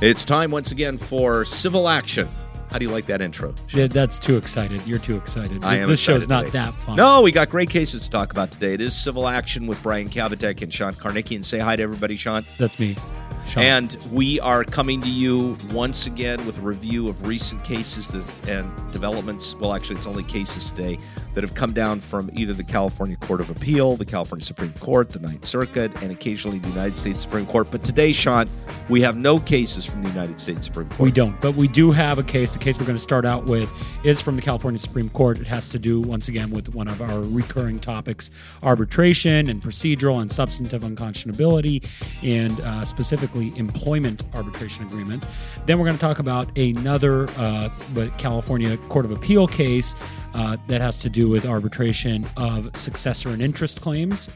It's time once again for civil action. How do you like that intro? Yeah, that's too excited. You're too excited. I This- am this show's not today. that fun. No, we got great cases to talk about today. It is civil action with Brian Kabateck and Sean Karnicki. Say hi to everybody, Sean. that's me. Sean. And we are coming to you once again with a review of recent cases and developments. Well, actually, it's only cases today that have come down from either the California Court of Appeal, the California Supreme Court, the Ninth Circuit, and occasionally the United States Supreme Court. But today, Sean, we have no cases from the United States Supreme Court. we don't, but we do have a case. The case we're going to start out with is from the California Supreme Court. It has to do once again with one of our recurring topics: arbitration and procedural and substantive unconscionability, and uh, specifically employment arbitration agreements. Then we're going to talk about another uh, California Court of Appeal case uh, that has to do with arbitration of successor and interest claims.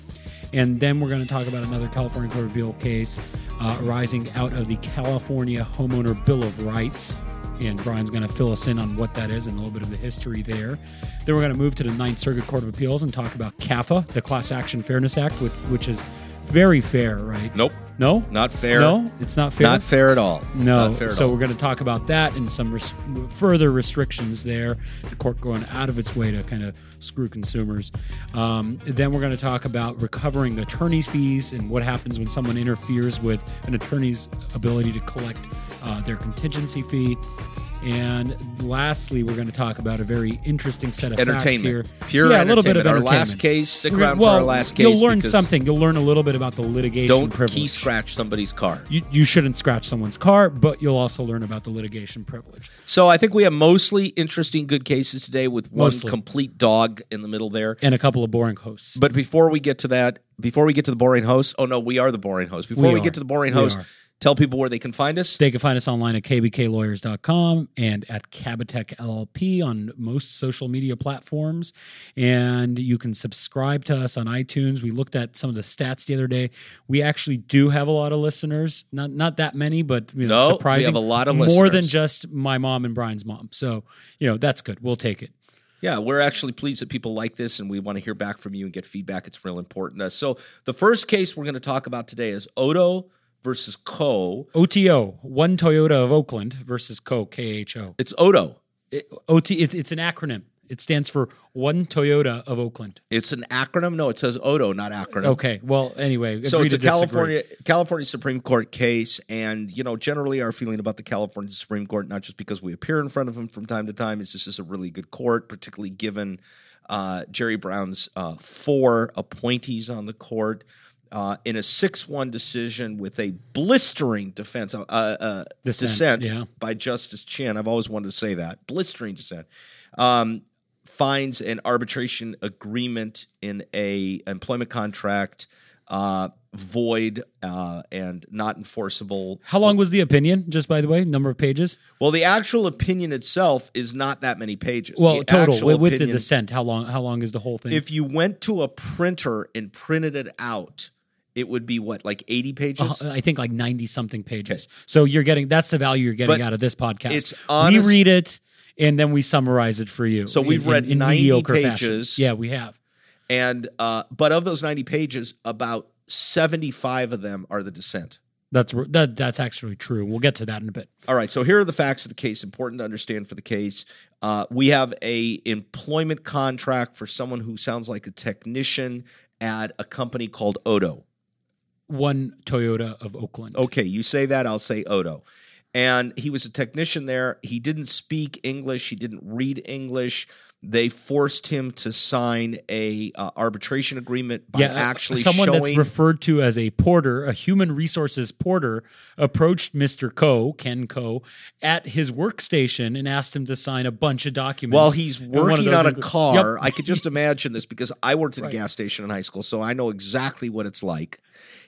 And then we're going to talk about another California Court of Appeal case uh, arising out of the California Homeowner Bill of Rights. And Brian's going to fill us in on what that is and a little bit of the history there. Then we're going to move to the Ninth Circuit Court of Appeals and talk about CAFA, the Class Action Fairness Act, which, which is very fair, right? Nope, No? not fair. No? It's not fair? Not fair at all. No. Not fair at so all. we're going to talk about that and some res- further restrictions there. The court going out of its way to kind of screw consumers. Um, then we're going to talk about recovering attorney's fees and what happens when someone interferes with an attorney's ability to collect uh, their contingency fee. And lastly, we're going to talk about a very interesting set of facts here. entertainment. Pure yeah, a little bit of. Our last case, stick around well, for our last case. You'll learn something. You'll learn a little bit about the litigation Don't privilege. key scratch somebody's car. You, you shouldn't scratch someone's car, but you'll also learn about the litigation privilege. So I think we have mostly interesting, good cases today with one Mostly. complete dog in the middle there. and a couple of boring hosts. But before we get to that, before we get to the boring host, oh no, we are the boring host. Before we, We get to the boring host, are. Tell people where they can find us. They can find us online at kbklawyers.com and at Kabateck LLP on most social media platforms. And you can subscribe to us on iTunes. We looked at some of the stats the other day. We actually do have a lot of listeners. Not not that many, but you know, No, we have a lot of more than just my mom and Brian's mom. So you know that's good. We'll take it. Yeah, we're actually pleased that people like this, and we want to hear back from you and get feedback. It's real important to us. So the first case we're going to talk about today is Odo versus Kho. OTO, one Toyota of Oakland versus Co KHO. It's Odo. It, OT, it, it's an acronym. It stands for One Toyota of Oakland. It's an acronym. No, it says Odo, not acronym. Okay. Well, anyway, So it's a to disagree. California California Supreme Court case, and you know, generally our feeling about the California Supreme Court, not just because we appear in front of them from time to time, is this is a really good court, particularly given uh, Jerry Brown's uh, four appointees on the court. Uh, in a six-one decision with a blistering defense uh, uh, Dissent, dissent, yeah. by Justice Chin, I've always wanted to say that blistering dissent. Um, finds an arbitration agreement in a employment contract uh, void uh, and not enforceable. How long was the opinion? Just by the way, number of pages. Well, the actual opinion itself is not that many pages. Well, The total with, with the opinion- dissent. How long? How long is the whole thing? If you went to a printer and printed it out, it would be what, like eighty pages? Uh, I think like ninety something pages. So you're getting that's the value you're getting But out of this podcast. it's honest- we read it and then we summarize it for you. So we've in- read in 90 mediocre fashion. pages. Yeah, we have. and uh, but of those ninety pages, about seventy-five of them are the dissent. That's that, that's actually true. We'll get to that in a bit. All right, so here are the facts of the case. Important to understand for the case. Uh, we have a employment contract for someone who sounds like a technician at a company called Odo. One Toyota of Oakland. Okay, you say that, I'll say Odo. And he was a technician there. He didn't speak English. He didn't read English. They forced him to sign a uh, arbitration agreement by yeah, uh, actually someone showing. that's referred to as a porter, a human resources porter, approached Mr. Kho, Ken Kho, at his workstation and asked him to sign a bunch of documents. While he's And one of working on a car, Yep. I could just imagine this because I worked at a gas station in high school, so I know exactly what it's like.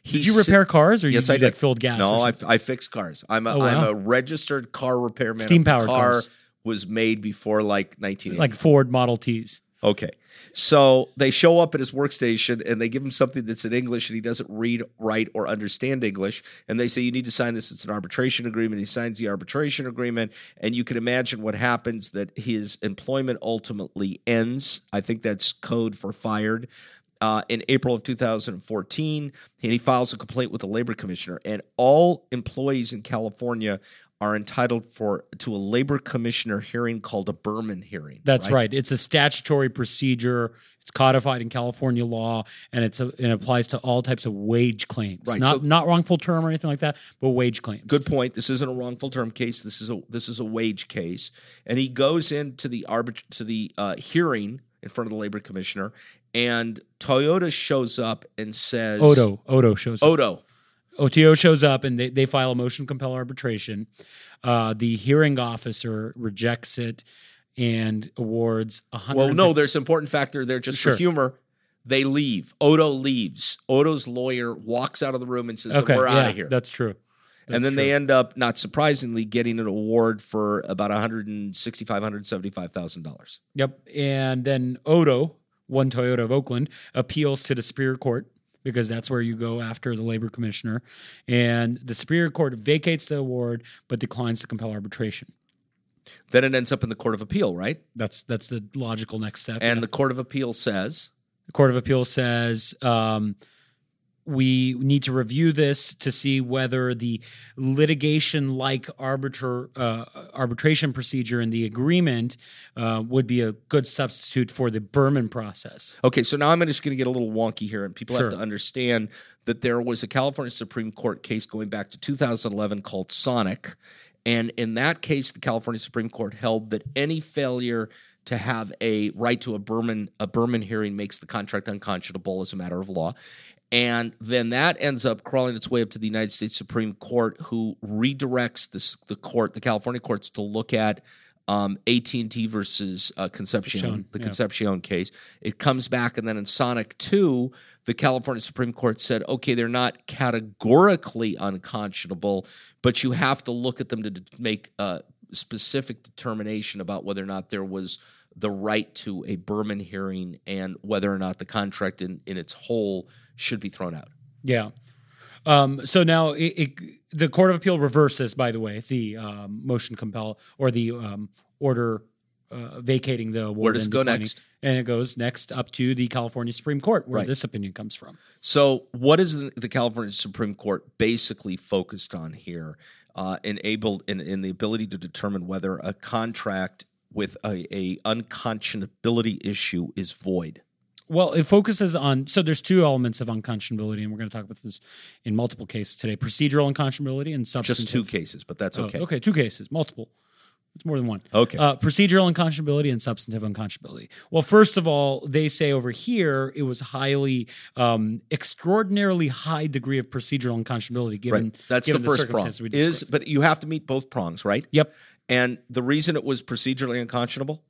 Did you repair cars or Yes, you I did. Like filled gas? No, I. I fix cars. I'm a Oh, am wow. a registered car repairman. if Steam-powered car cars. Was made before like 1980. like Ford Model Ts. Okay. So they show up at his workstation and they give him something that's in English and he doesn't read, write, or understand English. And they say, You need to sign this. It's an arbitration agreement. He signs the arbitration agreement. And you can imagine what happens that his employment ultimately ends. I think that's code for fired. uh, in April of 2014, and he files a complaint with the labor commissioner. And all employees in California are entitled for to a labor commissioner hearing called a Berman hearing. That's right. It's a statutory procedure. It's codified in California law, and it's a, it applies to all types of wage claims. Right, Not so- not wrongful term or anything like that, but wage claims. Good point. This isn't a wrongful term case. This is a this is a wage case, and he goes into the arbit to the uh, hearing in front of the labor commissioner, and Toyota shows up and says, Odo Odo shows up. Odo, OTO shows up and they, they file a motion to compel arbitration. Uh, the hearing officer rejects it and awards a hundred. Well, no, there's an important factor there just Sure. for humor. They leave. Odo leaves. Odo's lawyer walks out of the room and says, okay, "We're out yeah, of here." That's true. and then they end up, not surprisingly, getting an award for about one hundred and sixty-five, hundred seventy-five thousand dollars. Yep. And then Odo, one Toyota of Oakland, appeals to the Superior Court because that's where you go after the labor commissioner. And the Superior Court vacates the award but declines to compel arbitration. Then it ends up in the Court of Appeal, right? That's that's the logical next step. And the Court of Appeal says, the Court of Appeal says um, we need to review this to see whether the litigation like arbiter, uh, arbitration procedure in the agreement uh, would be a good substitute for the Berman process. Okay, so now I'm just going to get a little wonky here, and people Sure. have to understand that there was a California Supreme Court case going back to 2011 called Sonic. And in that case, the California Supreme Court held that any failure to have a right to a Berman a Berman hearing makes the contract unconscionable as a matter of law. And then that ends up crawling its way up to the United States Supreme Court, who redirects this, the court, the California courts, to look at um, AT and T versus uh, Concepcion, Concepcion, the yeah. Concepcion case. It comes back, and then in Sonic Two, the California Supreme Court said, okay, they're not categorically unconscionable, but you have to look at them to d- make a specific determination about whether or not there was the right to a Berman hearing and whether or not the contract in, in its whole should be thrown out. Yeah. Um, so now it, it, the Court of Appeal reverses, by the way, the um, motion compel or the um, order uh, vacating the award. Where does it and go next? And it goes next up to the California Supreme Court, where Right. this opinion comes from. So, what is the, the California Supreme Court basically focused on here? Uh, enabled in, in the ability to determine whether a contract with a, a unconscionability issue is void. Well, it focuses on so there's two elements of unconscionability, and we're going to talk about this in multiple cases today: procedural unconscionability and substantive. Just two cases, but that's Oh, okay. okay, two cases, multiple. It's more than one. Okay. Uh, procedural unconscionability and substantive unconscionability. Well, first of all, they say over here it was highly, um, extraordinarily high degree of procedural unconscionability given. right. That's the given first prong. Is but you have to meet both prongs, right? Yep. And the reason it was procedurally unconscionable,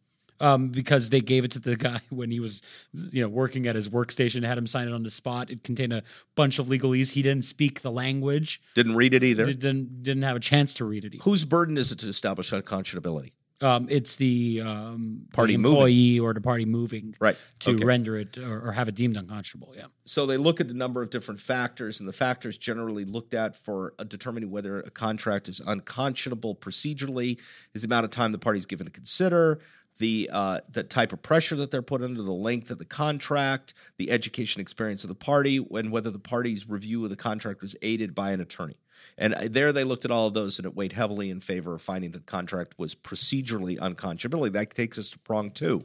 Um, because they gave it to the guy when he was, you know, working at his workstation, had him sign it on the spot. It contained a bunch of legalese. He didn't speak the language. didn't read it either. Didn't didn't have a chance to read it. Either. Whose burden is it to establish unconscionability? Um, it's the um, Party the moving. employee or the party moving Right. to Okay. render it or, or have it deemed unconscionable. Yeah. So they look at a number of different factors, and the factors generally looked at for uh, determining whether a contract is unconscionable procedurally is the amount of time the party's given to consider, the uh, the type of pressure that they're put under, the length of the contract, the education experience of the party, and whether the party's review of the contract was aided by an attorney. And uh, there they looked at all of those, and it weighed heavily in favor of finding that the contract was procedurally unconscionability. That takes us to prong two.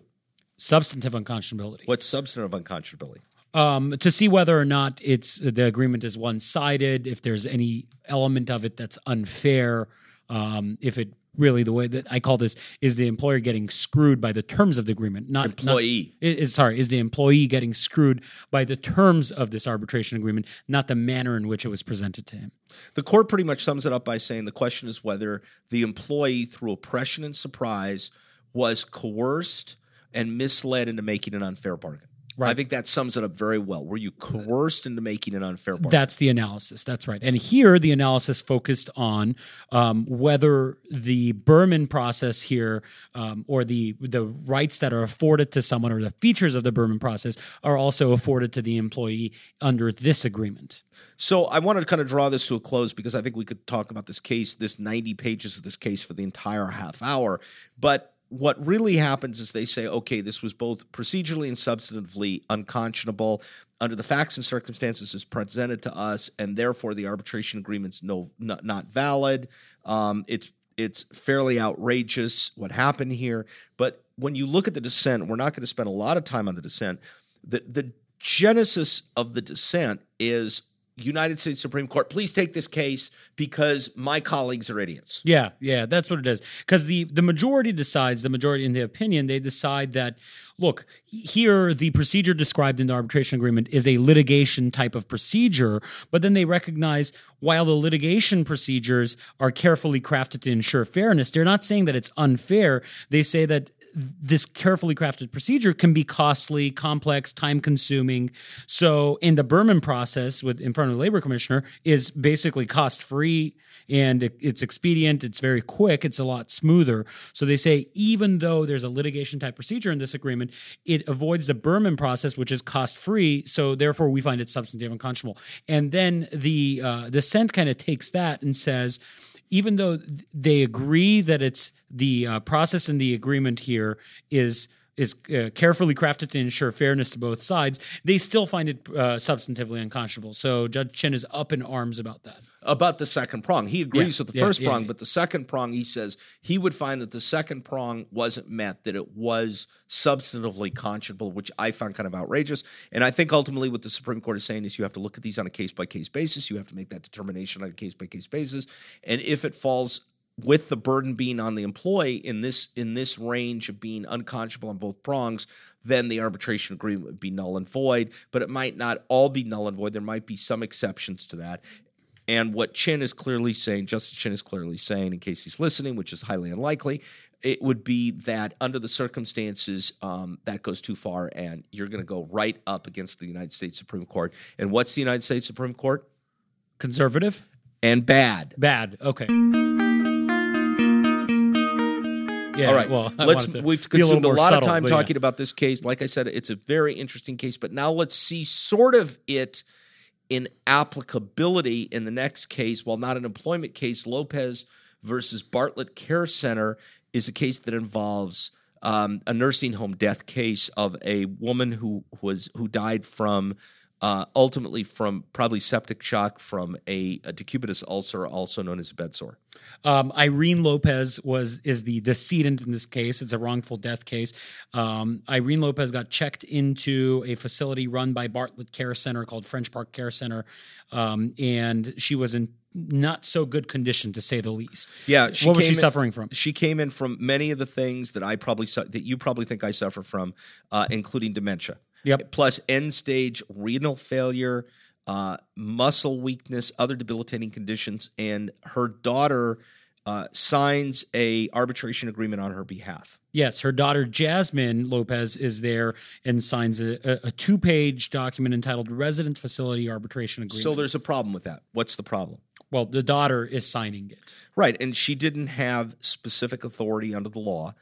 Substantive unconscionability. What's substantive unconscionability? um, to see whether or not it's the agreement is one sided, if there's any element of it that's unfair, um, if it really the way that I call this is the employer getting screwed by the terms of the agreement, not Employee. Not, is, sorry, is the employee getting screwed by the terms of this arbitration agreement, not the manner in which it was presented to him. The court pretty much sums it up by saying the question is whether the employee, through oppression and surprise, was coerced and misled into making an unfair bargain. Right. I think that sums it up very well. Were you coerced into making an unfair bargain? That's the analysis. That's right. And here, the analysis focused on um, whether the Berman process here, um, or the the rights that are afforded to someone, or the features of the Berman process, are also afforded to the employee under this agreement. So I want to kind of draw this to a close because I think we could talk about this case, this 90 pages of this case for the entire half hour. But what really happens is they say, okay, this was both procedurally and substantively unconscionable under the facts and circumstances as presented to us, and therefore the arbitration agreement's no not, not valid. Um, it's it's fairly outrageous what happened here. But when you look at the dissent, we're not going to spend a lot of time on the dissent. The the genesis of the dissent is United States Supreme Court, please take this case because my colleagues are idiots. Yeah, yeah, that's what it is. Because the the majority decides, the majority in the opinion, they decide that look, here the procedure described in the arbitration agreement is a litigation type of procedure, but then they recognize while the litigation procedures are carefully crafted to ensure fairness, they're not saying that it's unfair. They say that this carefully crafted procedure can be costly, complex, time consuming. So, in the Berman process with in front of the labor commissioner is basically cost free and it, it's expedient. It's very quick. It's a lot smoother. So they say even though there's a litigation type procedure in this agreement, it avoids the Berman process, which is cost free. So therefore, we find it substantive and unconscionable. And then the uh, the Cent kind of takes that and says even though they agree that it's the uh, process and the agreement here is is uh, carefully crafted to ensure fairness to both sides, they still find it uh, substantively unconscionable. So Judge Chin is up in arms about that. About the second prong. He agrees Yeah, with the yeah, first yeah, prong, but the second prong, he says he would find that the second prong wasn't met, that it was substantively conscionable, which I found kind of outrageous. And I think ultimately what the Supreme Court is saying is you have to look at these on a case by case basis. You have to make that determination on a case by case basis. And if it falls with the burden being on the employee in this in this range of being unconscionable on both prongs, then the arbitration agreement would be null and void. But it might not all be null and void. There might be some exceptions to that. And what Chin is clearly saying, Justice Chin is clearly saying, in case he's listening, which is highly unlikely, it would be that under the circumstances, um, that goes too far, and you're going to go right up against the United States Supreme Court. And what's the United States Supreme Court? Conservative, And bad. bad. Okay. Yeah. All right. Well, I let's. We've be a consumed a, lot subtle, of time but yeah. talking about this case. Like I said, it's a very interesting case. But now let's see sort of it in applicability in the next case. While not an employment case, Lopez versus Bartlett Care Center is a case that involves um, a nursing home death case of a woman who was who died from. Uh, ultimately, from probably septic shock from a, a decubitus ulcer, also known as a bed sore. Um, Irene Lopez was is the decedent in this case. It's a wrongful death case. Um, Irene Lopez got checked into a facility run by Bartlett Care Center called French Park Care Center, um, and she was in not so good condition to say the least. Yeah, what was she in- suffering from? She came in from many of the things that I probably su- that you probably think I suffer from, uh, including dementia. Yep. Plus end stage renal failure, uh, muscle weakness, other debilitating conditions, and her daughter uh, signs a arbitration agreement on her behalf. Yes, her daughter Jasmine Lopez is there and signs a, a, two page document entitled Resident Facility Arbitration Agreement. So there's a problem with that. What's the problem? well, the daughter is signing it. Right. And she didn't have specific authority under the law.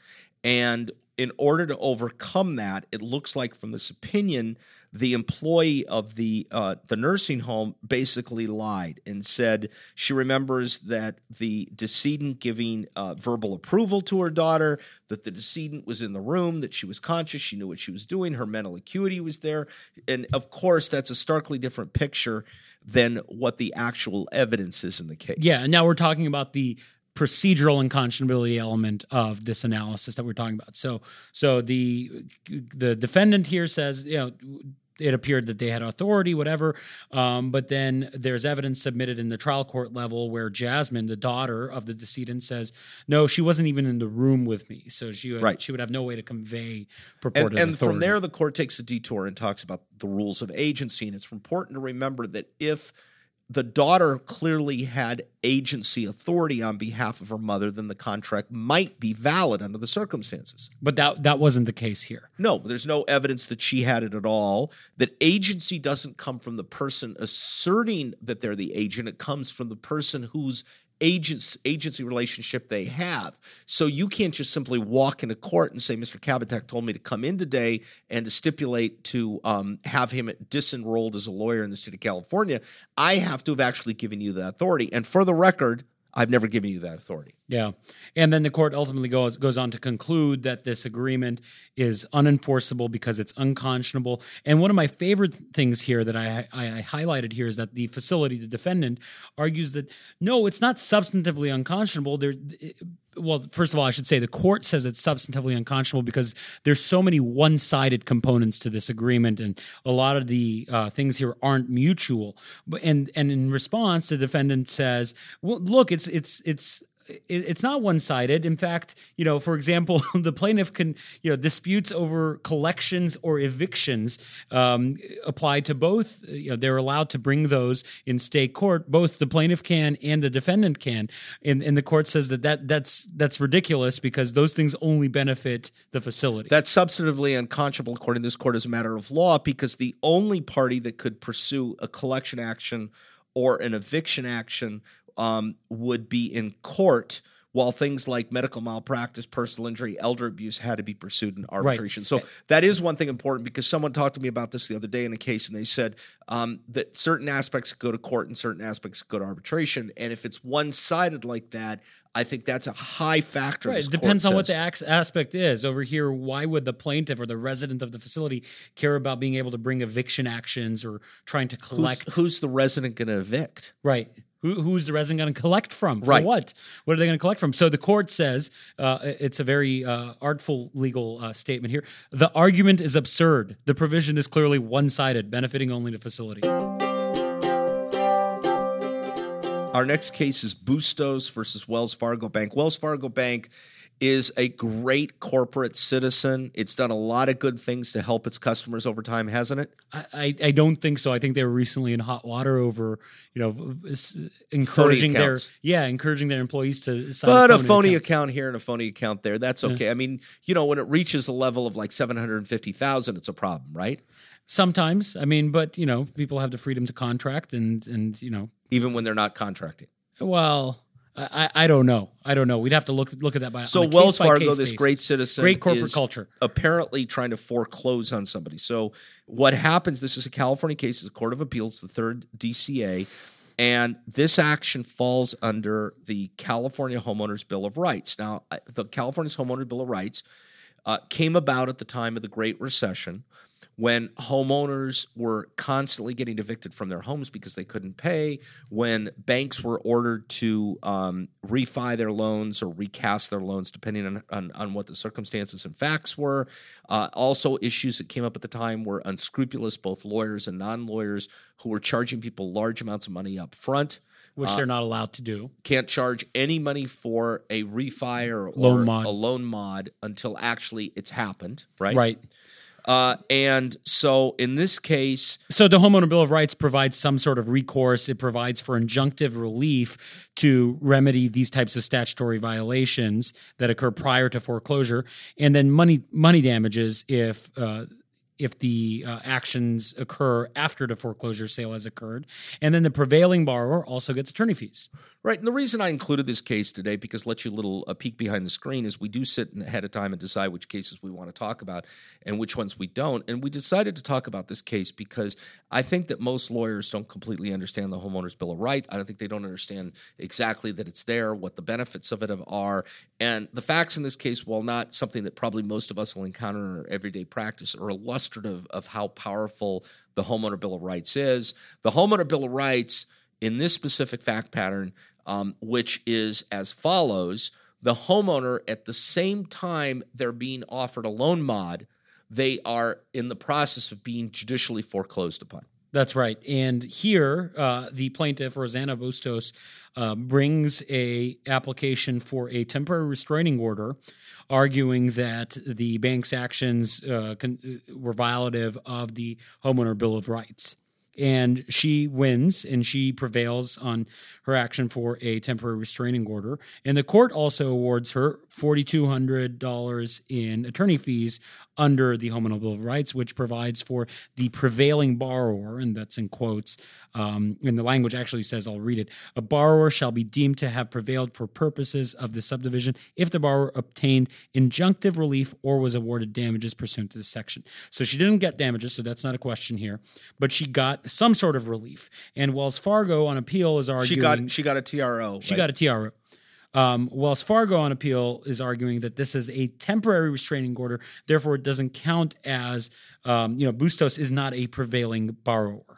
And in order to overcome that, it looks like from this opinion, the employee of the uh, the nursing home basically lied and said she remembers that the decedent giving uh, verbal approval to her daughter, that the decedent was in the room, that she was conscious, she knew what she was doing, her mental acuity was there, and of course that's a starkly different picture than what the actual evidence is in the case. Yeah, and now we're talking about the procedural unconscionability element of this analysis that we're talking about. So, so the the defendant here says, you know, it appeared that they had authority, whatever. Um, but then there's evidence submitted in the trial court level where Jasmine, the daughter of the decedent, says, "No, she wasn't even in the room with me, so she would, Right. she would have no way to convey and, purported and authority." from there the court takes a detour and talks about the rules of agency and it's important to remember that if the daughter clearly had agency authority on behalf of her mother then the contract might be valid under the circumstances. But that that wasn't the case here. no there's no evidence that she had it at all. That agency doesn't come from the person asserting that they're the agent. It comes from the person whose agents agency relationship they have. So you can't just simply walk into court and say mr kabateck told me to come in today and to stipulate to um, have him disenrolled as a lawyer in the state of california. I have to have actually given you that authority. And for the record i've never given you that authority Yeah. And then the court ultimately goes goes on to conclude that this agreement is unenforceable because it's unconscionable. And one of my favorite things here that I, I, highlighted here is that the facility, the defendant, argues that no, it's not substantively unconscionable. There, well, first of all, I should say the court says it's substantively unconscionable because there's so many one-sided components to this agreement, and a lot of the uh, things here aren't mutual. And and in response, the defendant says, "Well, look, it's it's it's." It's not one-sided. In fact, you know, for example, the plaintiff can, you know, disputes over collections or evictions um, apply to both. You know, they're allowed to bring those in state court. Both the plaintiff can and the defendant can. And, and the court says that, that that's that's ridiculous because those things only benefit the facility. That's substantively unconscionable according to this court as a matter of law because the only party that could pursue a collection action or an eviction action um, would be in court while things like medical malpractice, personal injury, elder abuse had to be pursued in arbitration. Right. So that is one thing important because someone talked to me about this the other day in a case, and they said um, that certain aspects go to court and certain aspects go to arbitration. And if it's one sided like that, I think that's a high factor. Right. It depends on says. what the aspect is. Over here, why would the plaintiff or the resident of the facility care about being able to bring eviction actions or trying to collect? Who's, who's the resident going to evict? Right. Who, who's the resident going to collect from? For right. what? What are they going to collect from? So the court says uh, it's a very uh, artful legal uh, statement here. The argument is absurd. The provision is clearly one sided, benefiting only the facility. Our next case is Bustos versus Wells Fargo Bank. Wells Fargo Bank is a great corporate citizen. It's done a lot of good things to help its customers over time, hasn't it? I, I don't think so. I think they were recently in hot water over, you know, encouraging their yeah, encouraging their employees to sign but a phony, a phony account here and a phony account there. That's okay. Yeah. I mean, you know, when it reaches the level of like seven hundred and fifty thousand, it's a problem, right? Sometimes, I mean, but you know, people have the freedom to contract, and and you know, even when they're not contracting. Well, I, I don't know. I don't know. We'd have to look look at that by so Wells Fargo, this great citizen, great corporate culture, apparently trying to foreclose on somebody. So what happens? This is a California case. It's a court of appeals, the third DCA, and this action falls under the California Homeowners Bill of Rights. Now, the California's Homeowners Bill of Rights uh, came about at the time of the Great Recession when homeowners were constantly getting evicted from their homes because they couldn't pay, when banks were ordered to um, refi their loans or recast their loans, depending on, on, on what the circumstances and facts were. Uh, also, issues that came up at the time were unscrupulous, both lawyers and non lawyers, who were charging people large amounts of money up front. Which uh, they're not allowed to do. Can't charge any money for a refi or, loan mod. a loan mod until actually it's happened, right? Right. Uh, and so in this case. So the Homeowner Bill of Rights provides some sort of recourse. It provides for injunctive relief to remedy these types of statutory violations that occur prior to foreclosure, and then money money damages if uh, if the uh, actions occur after the foreclosure sale has occurred. And then the prevailing borrower also gets attorney fees. Right. And the reason I included this case today, because let you a little a peek behind the screen, is we do sit ahead of time and decide which cases we want to talk about and which ones we don't. And we decided to talk about this case because I think that most lawyers don't completely understand the homeowners bill of rights. I don't think they don't understand exactly that it's there, what the benefits of it are, and the facts in this case, while not something that probably most of us will encounter in our everyday practice, are illustrative of how powerful the homeowner bill of rights is. The homeowner bill of rights in this specific fact pattern, um, which is as follows: the homeowner, at the same time they're being offered a loan mod they are in the process of being judicially foreclosed upon. That's right. And here, uh, the plaintiff Rosanna Bustos uh, brings a application for a temporary restraining order, arguing that the bank's actions uh, con- were violative of the homeowner bill of rights and she wins and she prevails on her action for a temporary restraining order. And the court also awards her $4,200 in attorney fees under the Homeowner Bill of Rights, which provides for the prevailing borrower, and that's in quotes, um, and the language actually says, I'll read it, a borrower shall be deemed to have prevailed for purposes of the subdivision if the borrower obtained injunctive relief or was awarded damages pursuant to this section. So she didn't get damages, so that's not a question here, but she got some sort of relief. And Wells Fargo on appeal is arguing she got she got a TRO. She right? got a TRO. Um, Wells Fargo on appeal is arguing that this is a temporary restraining order, therefore it doesn't count as um, you know Bustos is not a prevailing borrower.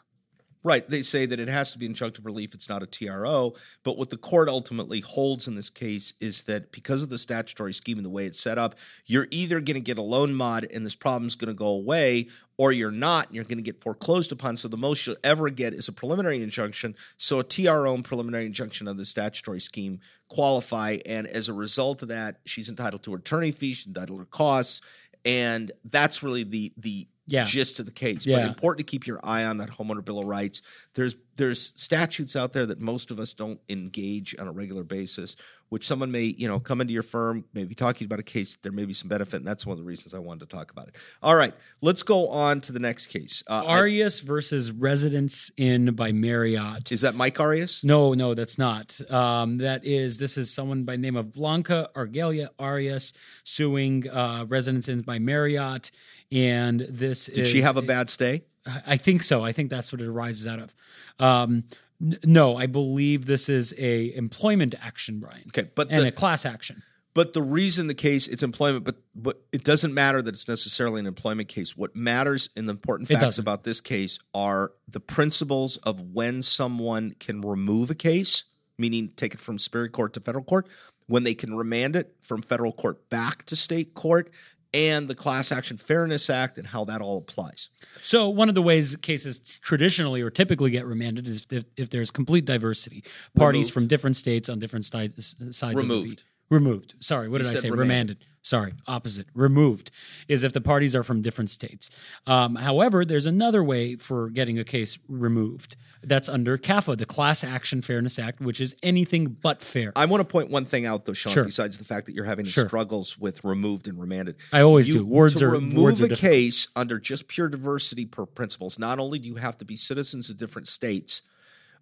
Right. They say that it has to be injunctive relief. It's not a TRO. But what the court ultimately holds in this case is that because of the statutory scheme and the way it's set up, you're either going to get a loan mod and this problem's going to go away, or you're not, and you're going to get foreclosed upon. So the most you'll ever get is a preliminary injunction. So a TRO and preliminary injunction of the statutory scheme qualify. And as a result of that, she's entitled to her attorney fees, she's entitled to her costs. And that's really the the Yeah. gist of the case. But important to keep your eye on that homeowner bill of rights. There's there's statutes out there that most of us don't engage on a regular basis, which someone may you know come into your firm, maybe talking about a case. There may be some benefit, and that's one of the reasons I wanted to talk about it. All right, let's go on to the next case. Uh, Arias versus Residence Inn by Marriott. is that Mike Arias? No, no, that's not. Um, that is this is someone by name of Blanca Argelia Arias suing uh, Residence Inns by Marriott, and this Did she have a bad? stay? I think so. I think that's what it arises out of. Um, n- no, I believe this is a employment action, Brian. Okay, but and the- a class action. But the reason the case it's employment, but but it doesn't matter that it's necessarily an employment case. What matters and the important facts about this case are the principles of when someone can remove a case, meaning take it from Superior Court to federal court, when they can remand it from federal court back to state court, and the Class Action Fairness Act and how that all applies. So one of the ways cases traditionally or typically get remanded is if, if there's complete diversity, parties Removed. from different states on different sti- sides. Of Removed. Removed. Sorry, what did I say? remanded. Remanded. Sorry, opposite. Removed is if the parties are from different states. Um, however, there's another way for getting a case removed. That's under CAFA, the Class Action Fairness Act, which is anything but fair. I want to point one thing out, though, Sean. Sure. Besides the fact that you're having Sure. struggles with removed and remanded, I always do. Words to are- remove words a case under just pure diversity per principles. Not only do you have to be citizens of different states,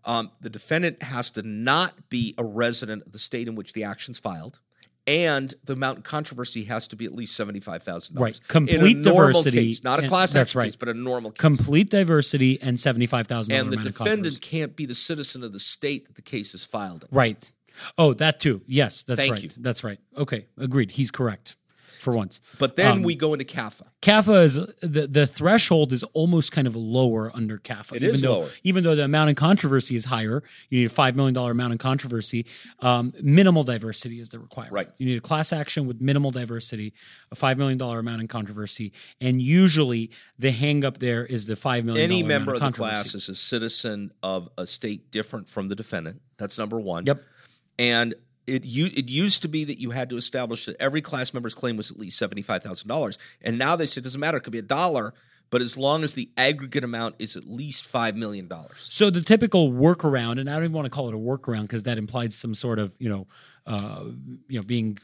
um, the defendant has to not be a resident of the state in which the action's filed. And the amount in controversy has to be at least seventy five thousand dollars. Right. Complete diversity case, not a class that's right. case, but a normal case. Complete diversity and seventy-five thousand and the defendant can't be the citizen of the state that the case is filed in. Right. Oh, that too. Yes, that's Thank right. you. That's right. Okay, agreed. He's correct for once. But then Um, we go into CAFA. CAFA is the the threshold is almost kind of lower under CAFA. It even is though, lower. Even though the amount in controversy is higher, you need a five million dollar amount in controversy. Um, minimal diversity is the requirement. Right. You need a class action with minimal diversity, a five million dollar amount in controversy, and usually the hang up there is the five million. Any member of of the class is a citizen of a state different from the defendant. That's number one. Yep. And it u- it used to be that you had to establish that every class member's claim was at least seventy five thousand dollars, and now they say it doesn't matter; it could be a dollar, but as long as the aggregate amount is at least five million dollars. So the typical workaround, and I don't even want to call it a workaround because that implies some sort of you know, uh, you know, being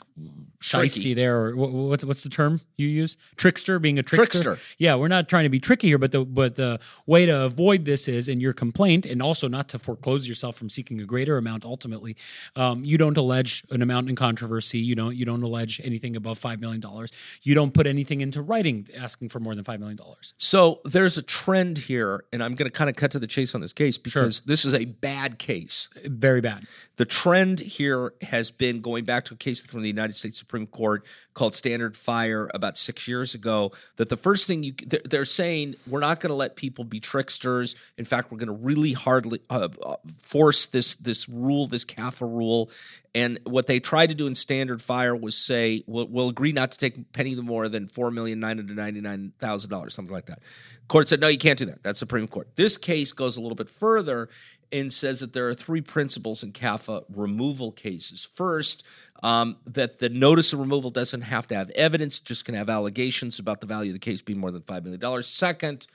Tricky. shisty there, or what, what, what's the term you use? Trickster, being a trickster. Trickster. Yeah, we're not trying to be tricky here, but the but the way to avoid this is in your complaint, and also not to foreclose yourself from seeking a greater amount. Ultimately, um, you don't allege an amount in controversy. You don't you don't allege anything above five million dollars. You don't put anything into writing asking for more than five million dollars. So there's a trend here, and I'm going to kind of cut to the chase on this case because this is a bad case. Very bad. The trend here has been going back to a case from the United States Supreme Court called Standard Fire about six years ago. That the first thing you they're, saying we're not going to let people be tricksters. In fact, we're going to really hardly uh, force this this rule, this CAFA rule. And what they tried to do in Standard Fire was say we'll, we'll agree not to take penny more than four million nine hundred ninety nine thousand dollars, something like that. Court said no, you can't do that. That's Supreme Court. This case goes a little bit further and says that there are three principles in CAFA removal cases. First, um, that the notice of removal doesn't have to have evidence, just can have allegations about the value of the case being more than $5 million. Second,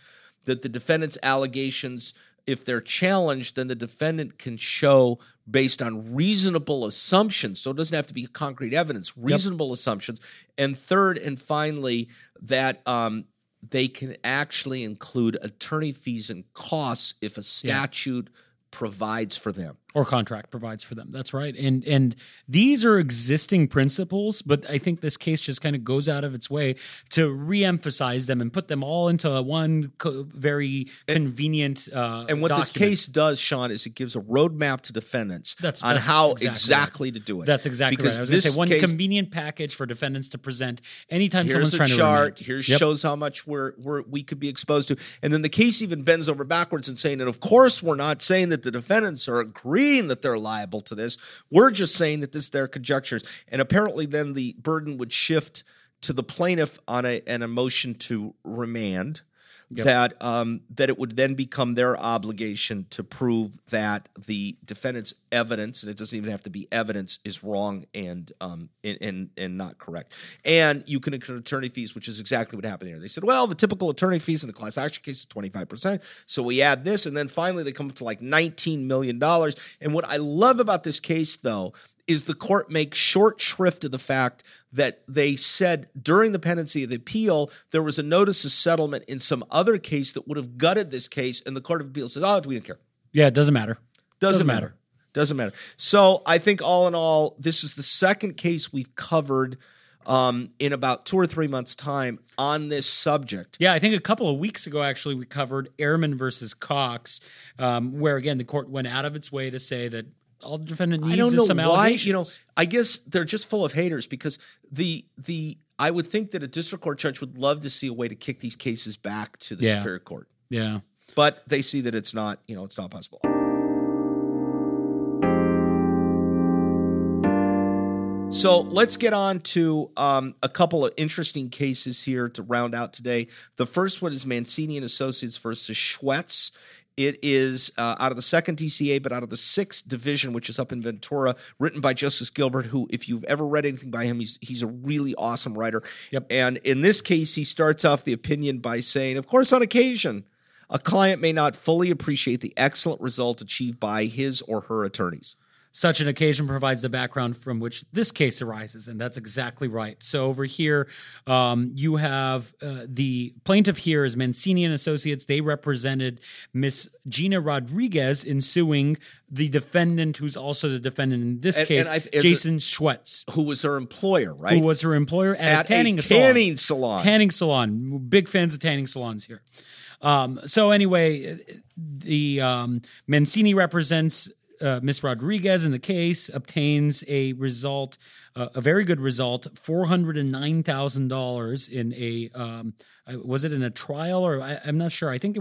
that the defendant's allegations, if they're challenged, then the defendant can show based on reasonable assumptions. So it doesn't have to be concrete evidence, reasonable assumptions. And third and finally, that um, they can actually include attorney fees and costs if a statute provides for them. Or contract provides for them. That's right. And and these are existing principles, but I think this case just kind of goes out of its way to reemphasize them and put them all into one co- very convenient. Uh, And what this case does, Sean, is it gives a roadmap to defendants That's- on that's how exactly exactly, right. to do it. That's exactly because right. I was going to this say one case, convenient package for defendants to present anytime here's someone's trying to Here's a chart. Here Yep. shows how much we're, we're we could be exposed to, and then the case even bends over backwards and saying, and of course we're not saying that the defendants are agreeing that they're liable to this. We're just saying that this is their conjectures, and apparently then the burden would shift to the plaintiff on a an a motion to remand. That um, that it would then become their obligation to prove that the defendant's evidence, and it doesn't even have to be evidence, is wrong and um and and, and not correct. And you can incur attorney fees, which is exactly what happened here. They said, well, the typical attorney fees in a class action case is twenty five percent, so we add this, and then finally they come up to like nineteen million dollars. And what I love about this case, though, is the court makes short shrift of the fact that they said during the pendency of the appeal there was a notice of settlement in some other case that would have gutted this case, and the court of appeals says, "Oh, we didn't care. Yeah, it doesn't matter. Doesn't, Doesn't matter. matter. Doesn't matter." So I think all in all, this is the second case we've covered um, in about two or three months' time on this subject. Yeah, I think a couple of weeks ago, actually, we covered Ehrman versus Cox, um, where again the court went out of its way to say that all the defendant needs I don't is know some why. allegations. You know, I guess they're just full of haters because the the I would think that a district court judge would love to see a way to kick these cases back to the Yeah. superior court, yeah. but they see that it's not. You know, it's not possible. So let's get on to um, a couple of interesting cases here to round out today. The first one is Mancini and Associates versus Schwetz. It is uh, out of the second DCA, but out of the sixth division, which is up in Ventura, written by Justice Gilbert, who, if you've ever read anything by him, he's he's a really awesome writer. Yep. And in this case, he starts off the opinion by saying, "Of course, on occasion, a client may not fully appreciate the excellent result achieved by his or her attorneys." Such an occasion provides the background from which this case arises, and that's exactly right. So over here, um, you have uh, the plaintiff here is Mancini and Associates. They represented Miss Gina Rodriguez in suing the defendant, who's also the defendant in this And- case, and I- Jason Schwetz, Who was her employer, right? who was her employer at, at a tanning a salon. tanning salon. Tanning salon. Big fans of tanning salons here. Um, so anyway, the um, Mancini represents uh, Miss Rodriguez in the case, obtains a result, uh, a very good result, four hundred and nine thousand dollars in a um, uh, was it in a trial or I, I'm not sure. I think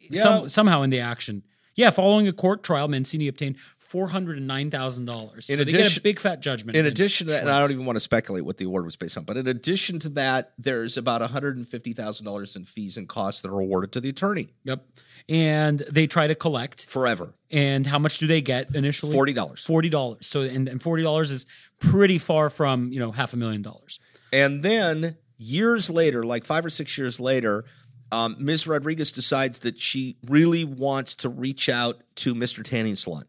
it, some, somehow in the action. Yeah, following a court trial, Mancini obtained four hundred and nine thousand dollars. So In they get a addition- big fat judgment. In addition to that, and I don't even want to speculate what the award was based on, but in addition to that, there's about $150,000 in fees and costs that are awarded to the attorney Yep. And they try to collect. forever. And how much do they get initially? $40. Forty dollars. So and, and forty dollars is pretty far from you know half a million dollars. And then years later, like five or six years later, um, Ms. Rodriguez decides that she really wants to reach out to Mr. Tanning Salon.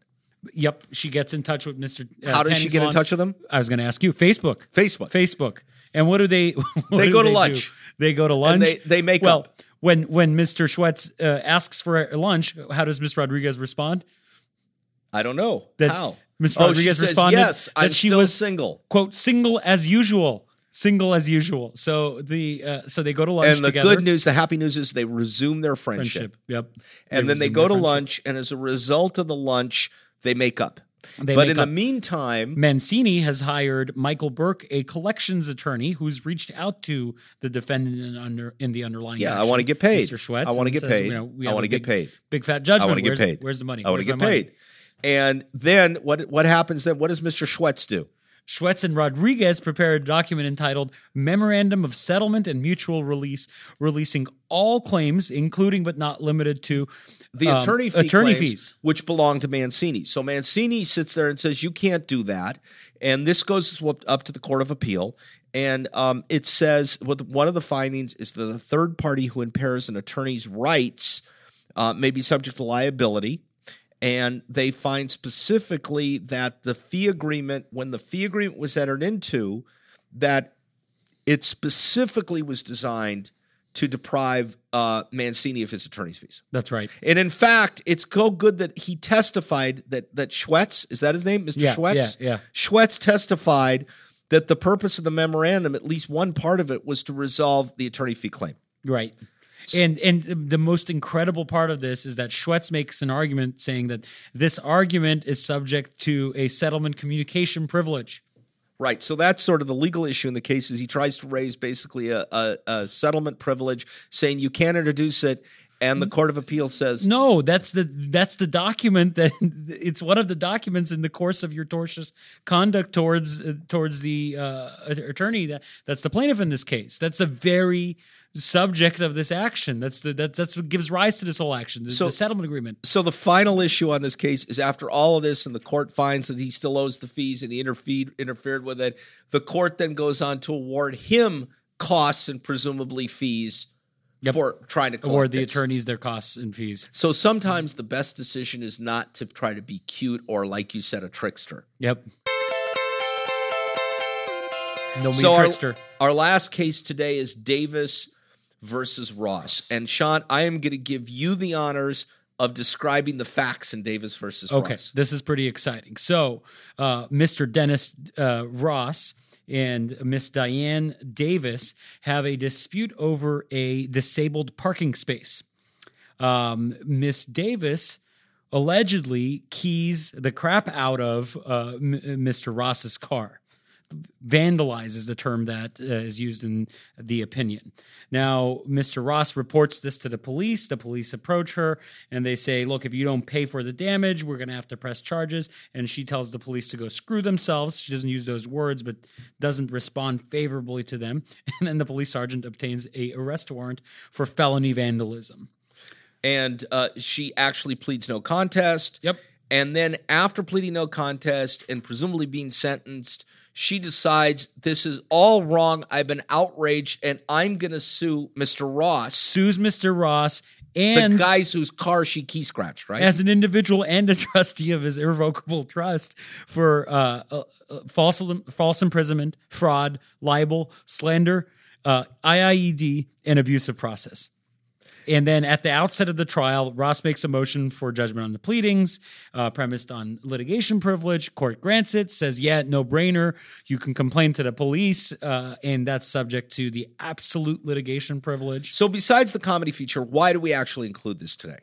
Yep. She gets in touch with Mister. Uh, How does she get in touch with him? I was going to ask you. Facebook. Facebook. Facebook. And what do they? what They do go to do? lunch. They go to lunch. they- they make well. up. When when Mister Schwetz uh, asks for a lunch, how does Miss Rodriguez respond? I don't know. That How? Ms. Oh, Rodriguez says, responded yes, that I'm she still was- single. quote single as usual single as usual so the uh, so they go to lunch And the together good news, the happy news is they resume their friendship. friendship yep And then they go to lunch, and as a result of the lunch, they make up. They but in the meantime, Mancini has hired Michael Burke, a collections attorney, who's reached out to the defendant in, under, in the underlying. Yeah, I wanna get paid. Mr. Schwetz. I wanna get says, paid. You know, I wanna get paid. Big fat judgment. I want to get paid. Where's the money? I want to get my money? paid. And then what what happens then? What does Mr. Schwetz do? Schwetz and Rodriguez prepared a document entitled Memorandum of Settlement and Mutual Release, releasing all claims, including but not limited to The um, attorney fee attorney claims, fees. which belong to Mancini. So Mancini sits there and says, "You can't do that," and this goes up to the Court of Appeal. And um, it says what one of the findings is that the third party who impairs an attorney's rights uh, may be subject to liability. And they find specifically that the fee agreement, when the fee agreement was entered into, that it specifically was designed to deprive uh, Mancini of his attorney's fees. That's right. And in fact, it's so good that he testified that that Schwetz is that his name, Mr. Yeah, Schwetz. yeah, yeah. Schwetz testified that the purpose of the memorandum, at least one part of it, was to resolve the attorney fee claim. Right. And and the most incredible part of this is that Schwetz makes an argument saying that this argument is subject to a settlement communication privilege. Right. So that's sort of the legal issue in the case is he tries to raise basically a, a, a settlement privilege, saying you can't introduce it, and the Court of Appeal says No, that's the that's the document that it's one of the documents in the course of your tortious conduct towards uh, towards the uh, attorney that that's the plaintiff in this case. That's the very subject of this action. That's the that's that's what gives rise to this whole action. The, So- the settlement agreement. So the final issue on this case is after all of this, and the court finds that he still owes the fees, and he interfered interfered with it. The court then goes on to award him costs and presumably fees Yep. for trying to collect Award the attorneys their costs and fees. So sometimes the best decision is not to try to be cute or, like you said, a trickster. Yep. No mean So our, trickster. our last case today is Davis versus Ross. And Sean, I am going to give you the honors of describing the facts in Davis versus Okay, Ross. this is pretty exciting. So, uh, Mr. Dennis uh, Ross and Miss Diane Davis have a dispute over a disabled parking space. Um, Miss Davis allegedly keys the crap out of uh, M- Mr. Ross's car. Vandalize is the term that uh, is used in the opinion. Now, Mr. Ross reports this to the police. The police approach her and they say, Look, if you don't pay for the damage, we're going to have to press charges. And she tells the police to go screw themselves. She doesn't use those words, but doesn't respond favorably to them. And then the police sergeant obtains a arrest warrant for felony vandalism. and uh, she actually pleads no contest. Yep. And then after pleading no contest and presumably being sentenced, she decides this is all wrong. I've been outraged and I'm going to sue Mr. Ross, Sues Mr. Ross and the guys whose car she key scratched, right? as an individual and a trustee of his irrevocable trust for uh, uh, uh, false false imprisonment, fraud, libel, slander, uh, IIED, and abusive process. And then at the outset of the trial, Ross makes a motion for judgment on the pleadings, uh, premised on litigation privilege. Court grants it, says, yeah, no brainer. You can complain to the police, uh, and that's subject to the absolute litigation privilege. so besides the comedy feature, why do we actually include this today?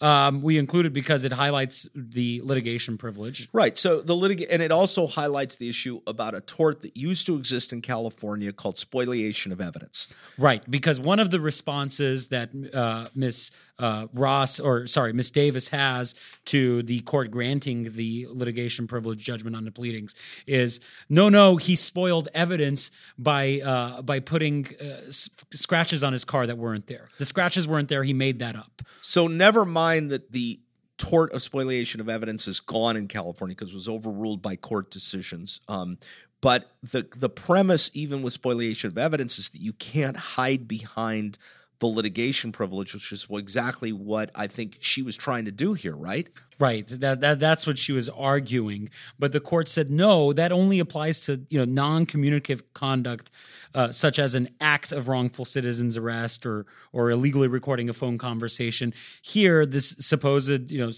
Um, we include it because it highlights the litigation privilege. Right. So the litig and it also highlights the issue about a tort that used to exist in California called spoliation of evidence. Right, because one of the responses that uh, Miss uh, Ross, or sorry, Miss Davis has to the court granting the litigation privilege judgment on the pleadings is no, no, he spoiled evidence by uh, by putting uh, s- scratches on his car that weren't there. The scratches weren't there. He made that up. So never mind that the tort of spoliation of evidence is gone in California because it was overruled by court decisions. Um, but the the premise, even with spoliation of evidence, is that you can't hide behind the litigation privilege, which is exactly what I think she was trying to do here, right? Right. That, that that's what she was arguing. But the court said no. That only applies to you know non-communicative conduct, uh, such as an act of wrongful citizen's arrest or or illegally recording a phone conversation. Here, this supposed you know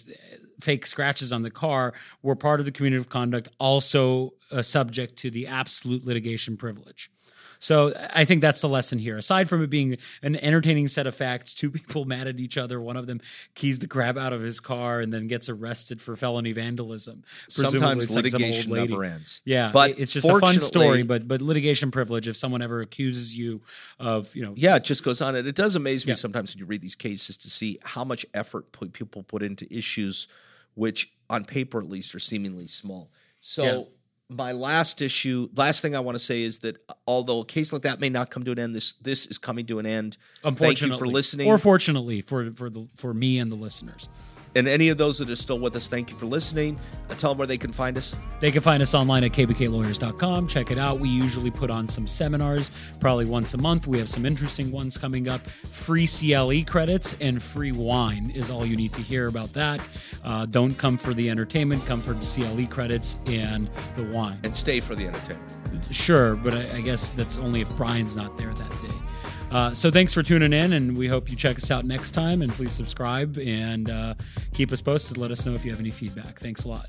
fake scratches on the car were part of the communicative conduct, also uh, subject to the absolute litigation privilege. So I think that's the lesson here. Aside from it being an entertaining set of facts, two people mad at each other. One of them keys the crap out of his car and then gets arrested for felony vandalism. Sometimes it's like some litigation never ends. Yeah, but it's just a fun story. But but litigation privilege. If someone ever accuses you of you know Yeah, it just goes on. And it does amaze me Yeah. sometimes when you read these cases to see how much effort people put into issues which, on paper at least, are seemingly small. So, Yeah. My last issue, last thing I want to say is that uh, although a case like that may not come to an end, this this is coming to an end. Thank you for listening. or fortunately for for the for me and the listeners. And any of those that are still with us, thank you for listening. Uh, tell them where they can find us. They can find us online at kbklawyers.com. Check it out. We usually put on some seminars, probably once a month. We have some interesting ones coming up. Free CLE credits and free wine is all you need to hear about that. Uh, don't come for the entertainment, come for the CLE credits and the wine. And stay for the entertainment. Sure, but I, I guess that's only if Brian's not there that day. Uh, so thanks for tuning in, and we hope you check us out next time. And please subscribe and uh, keep us posted. Let us know if you have any feedback. Thanks a lot.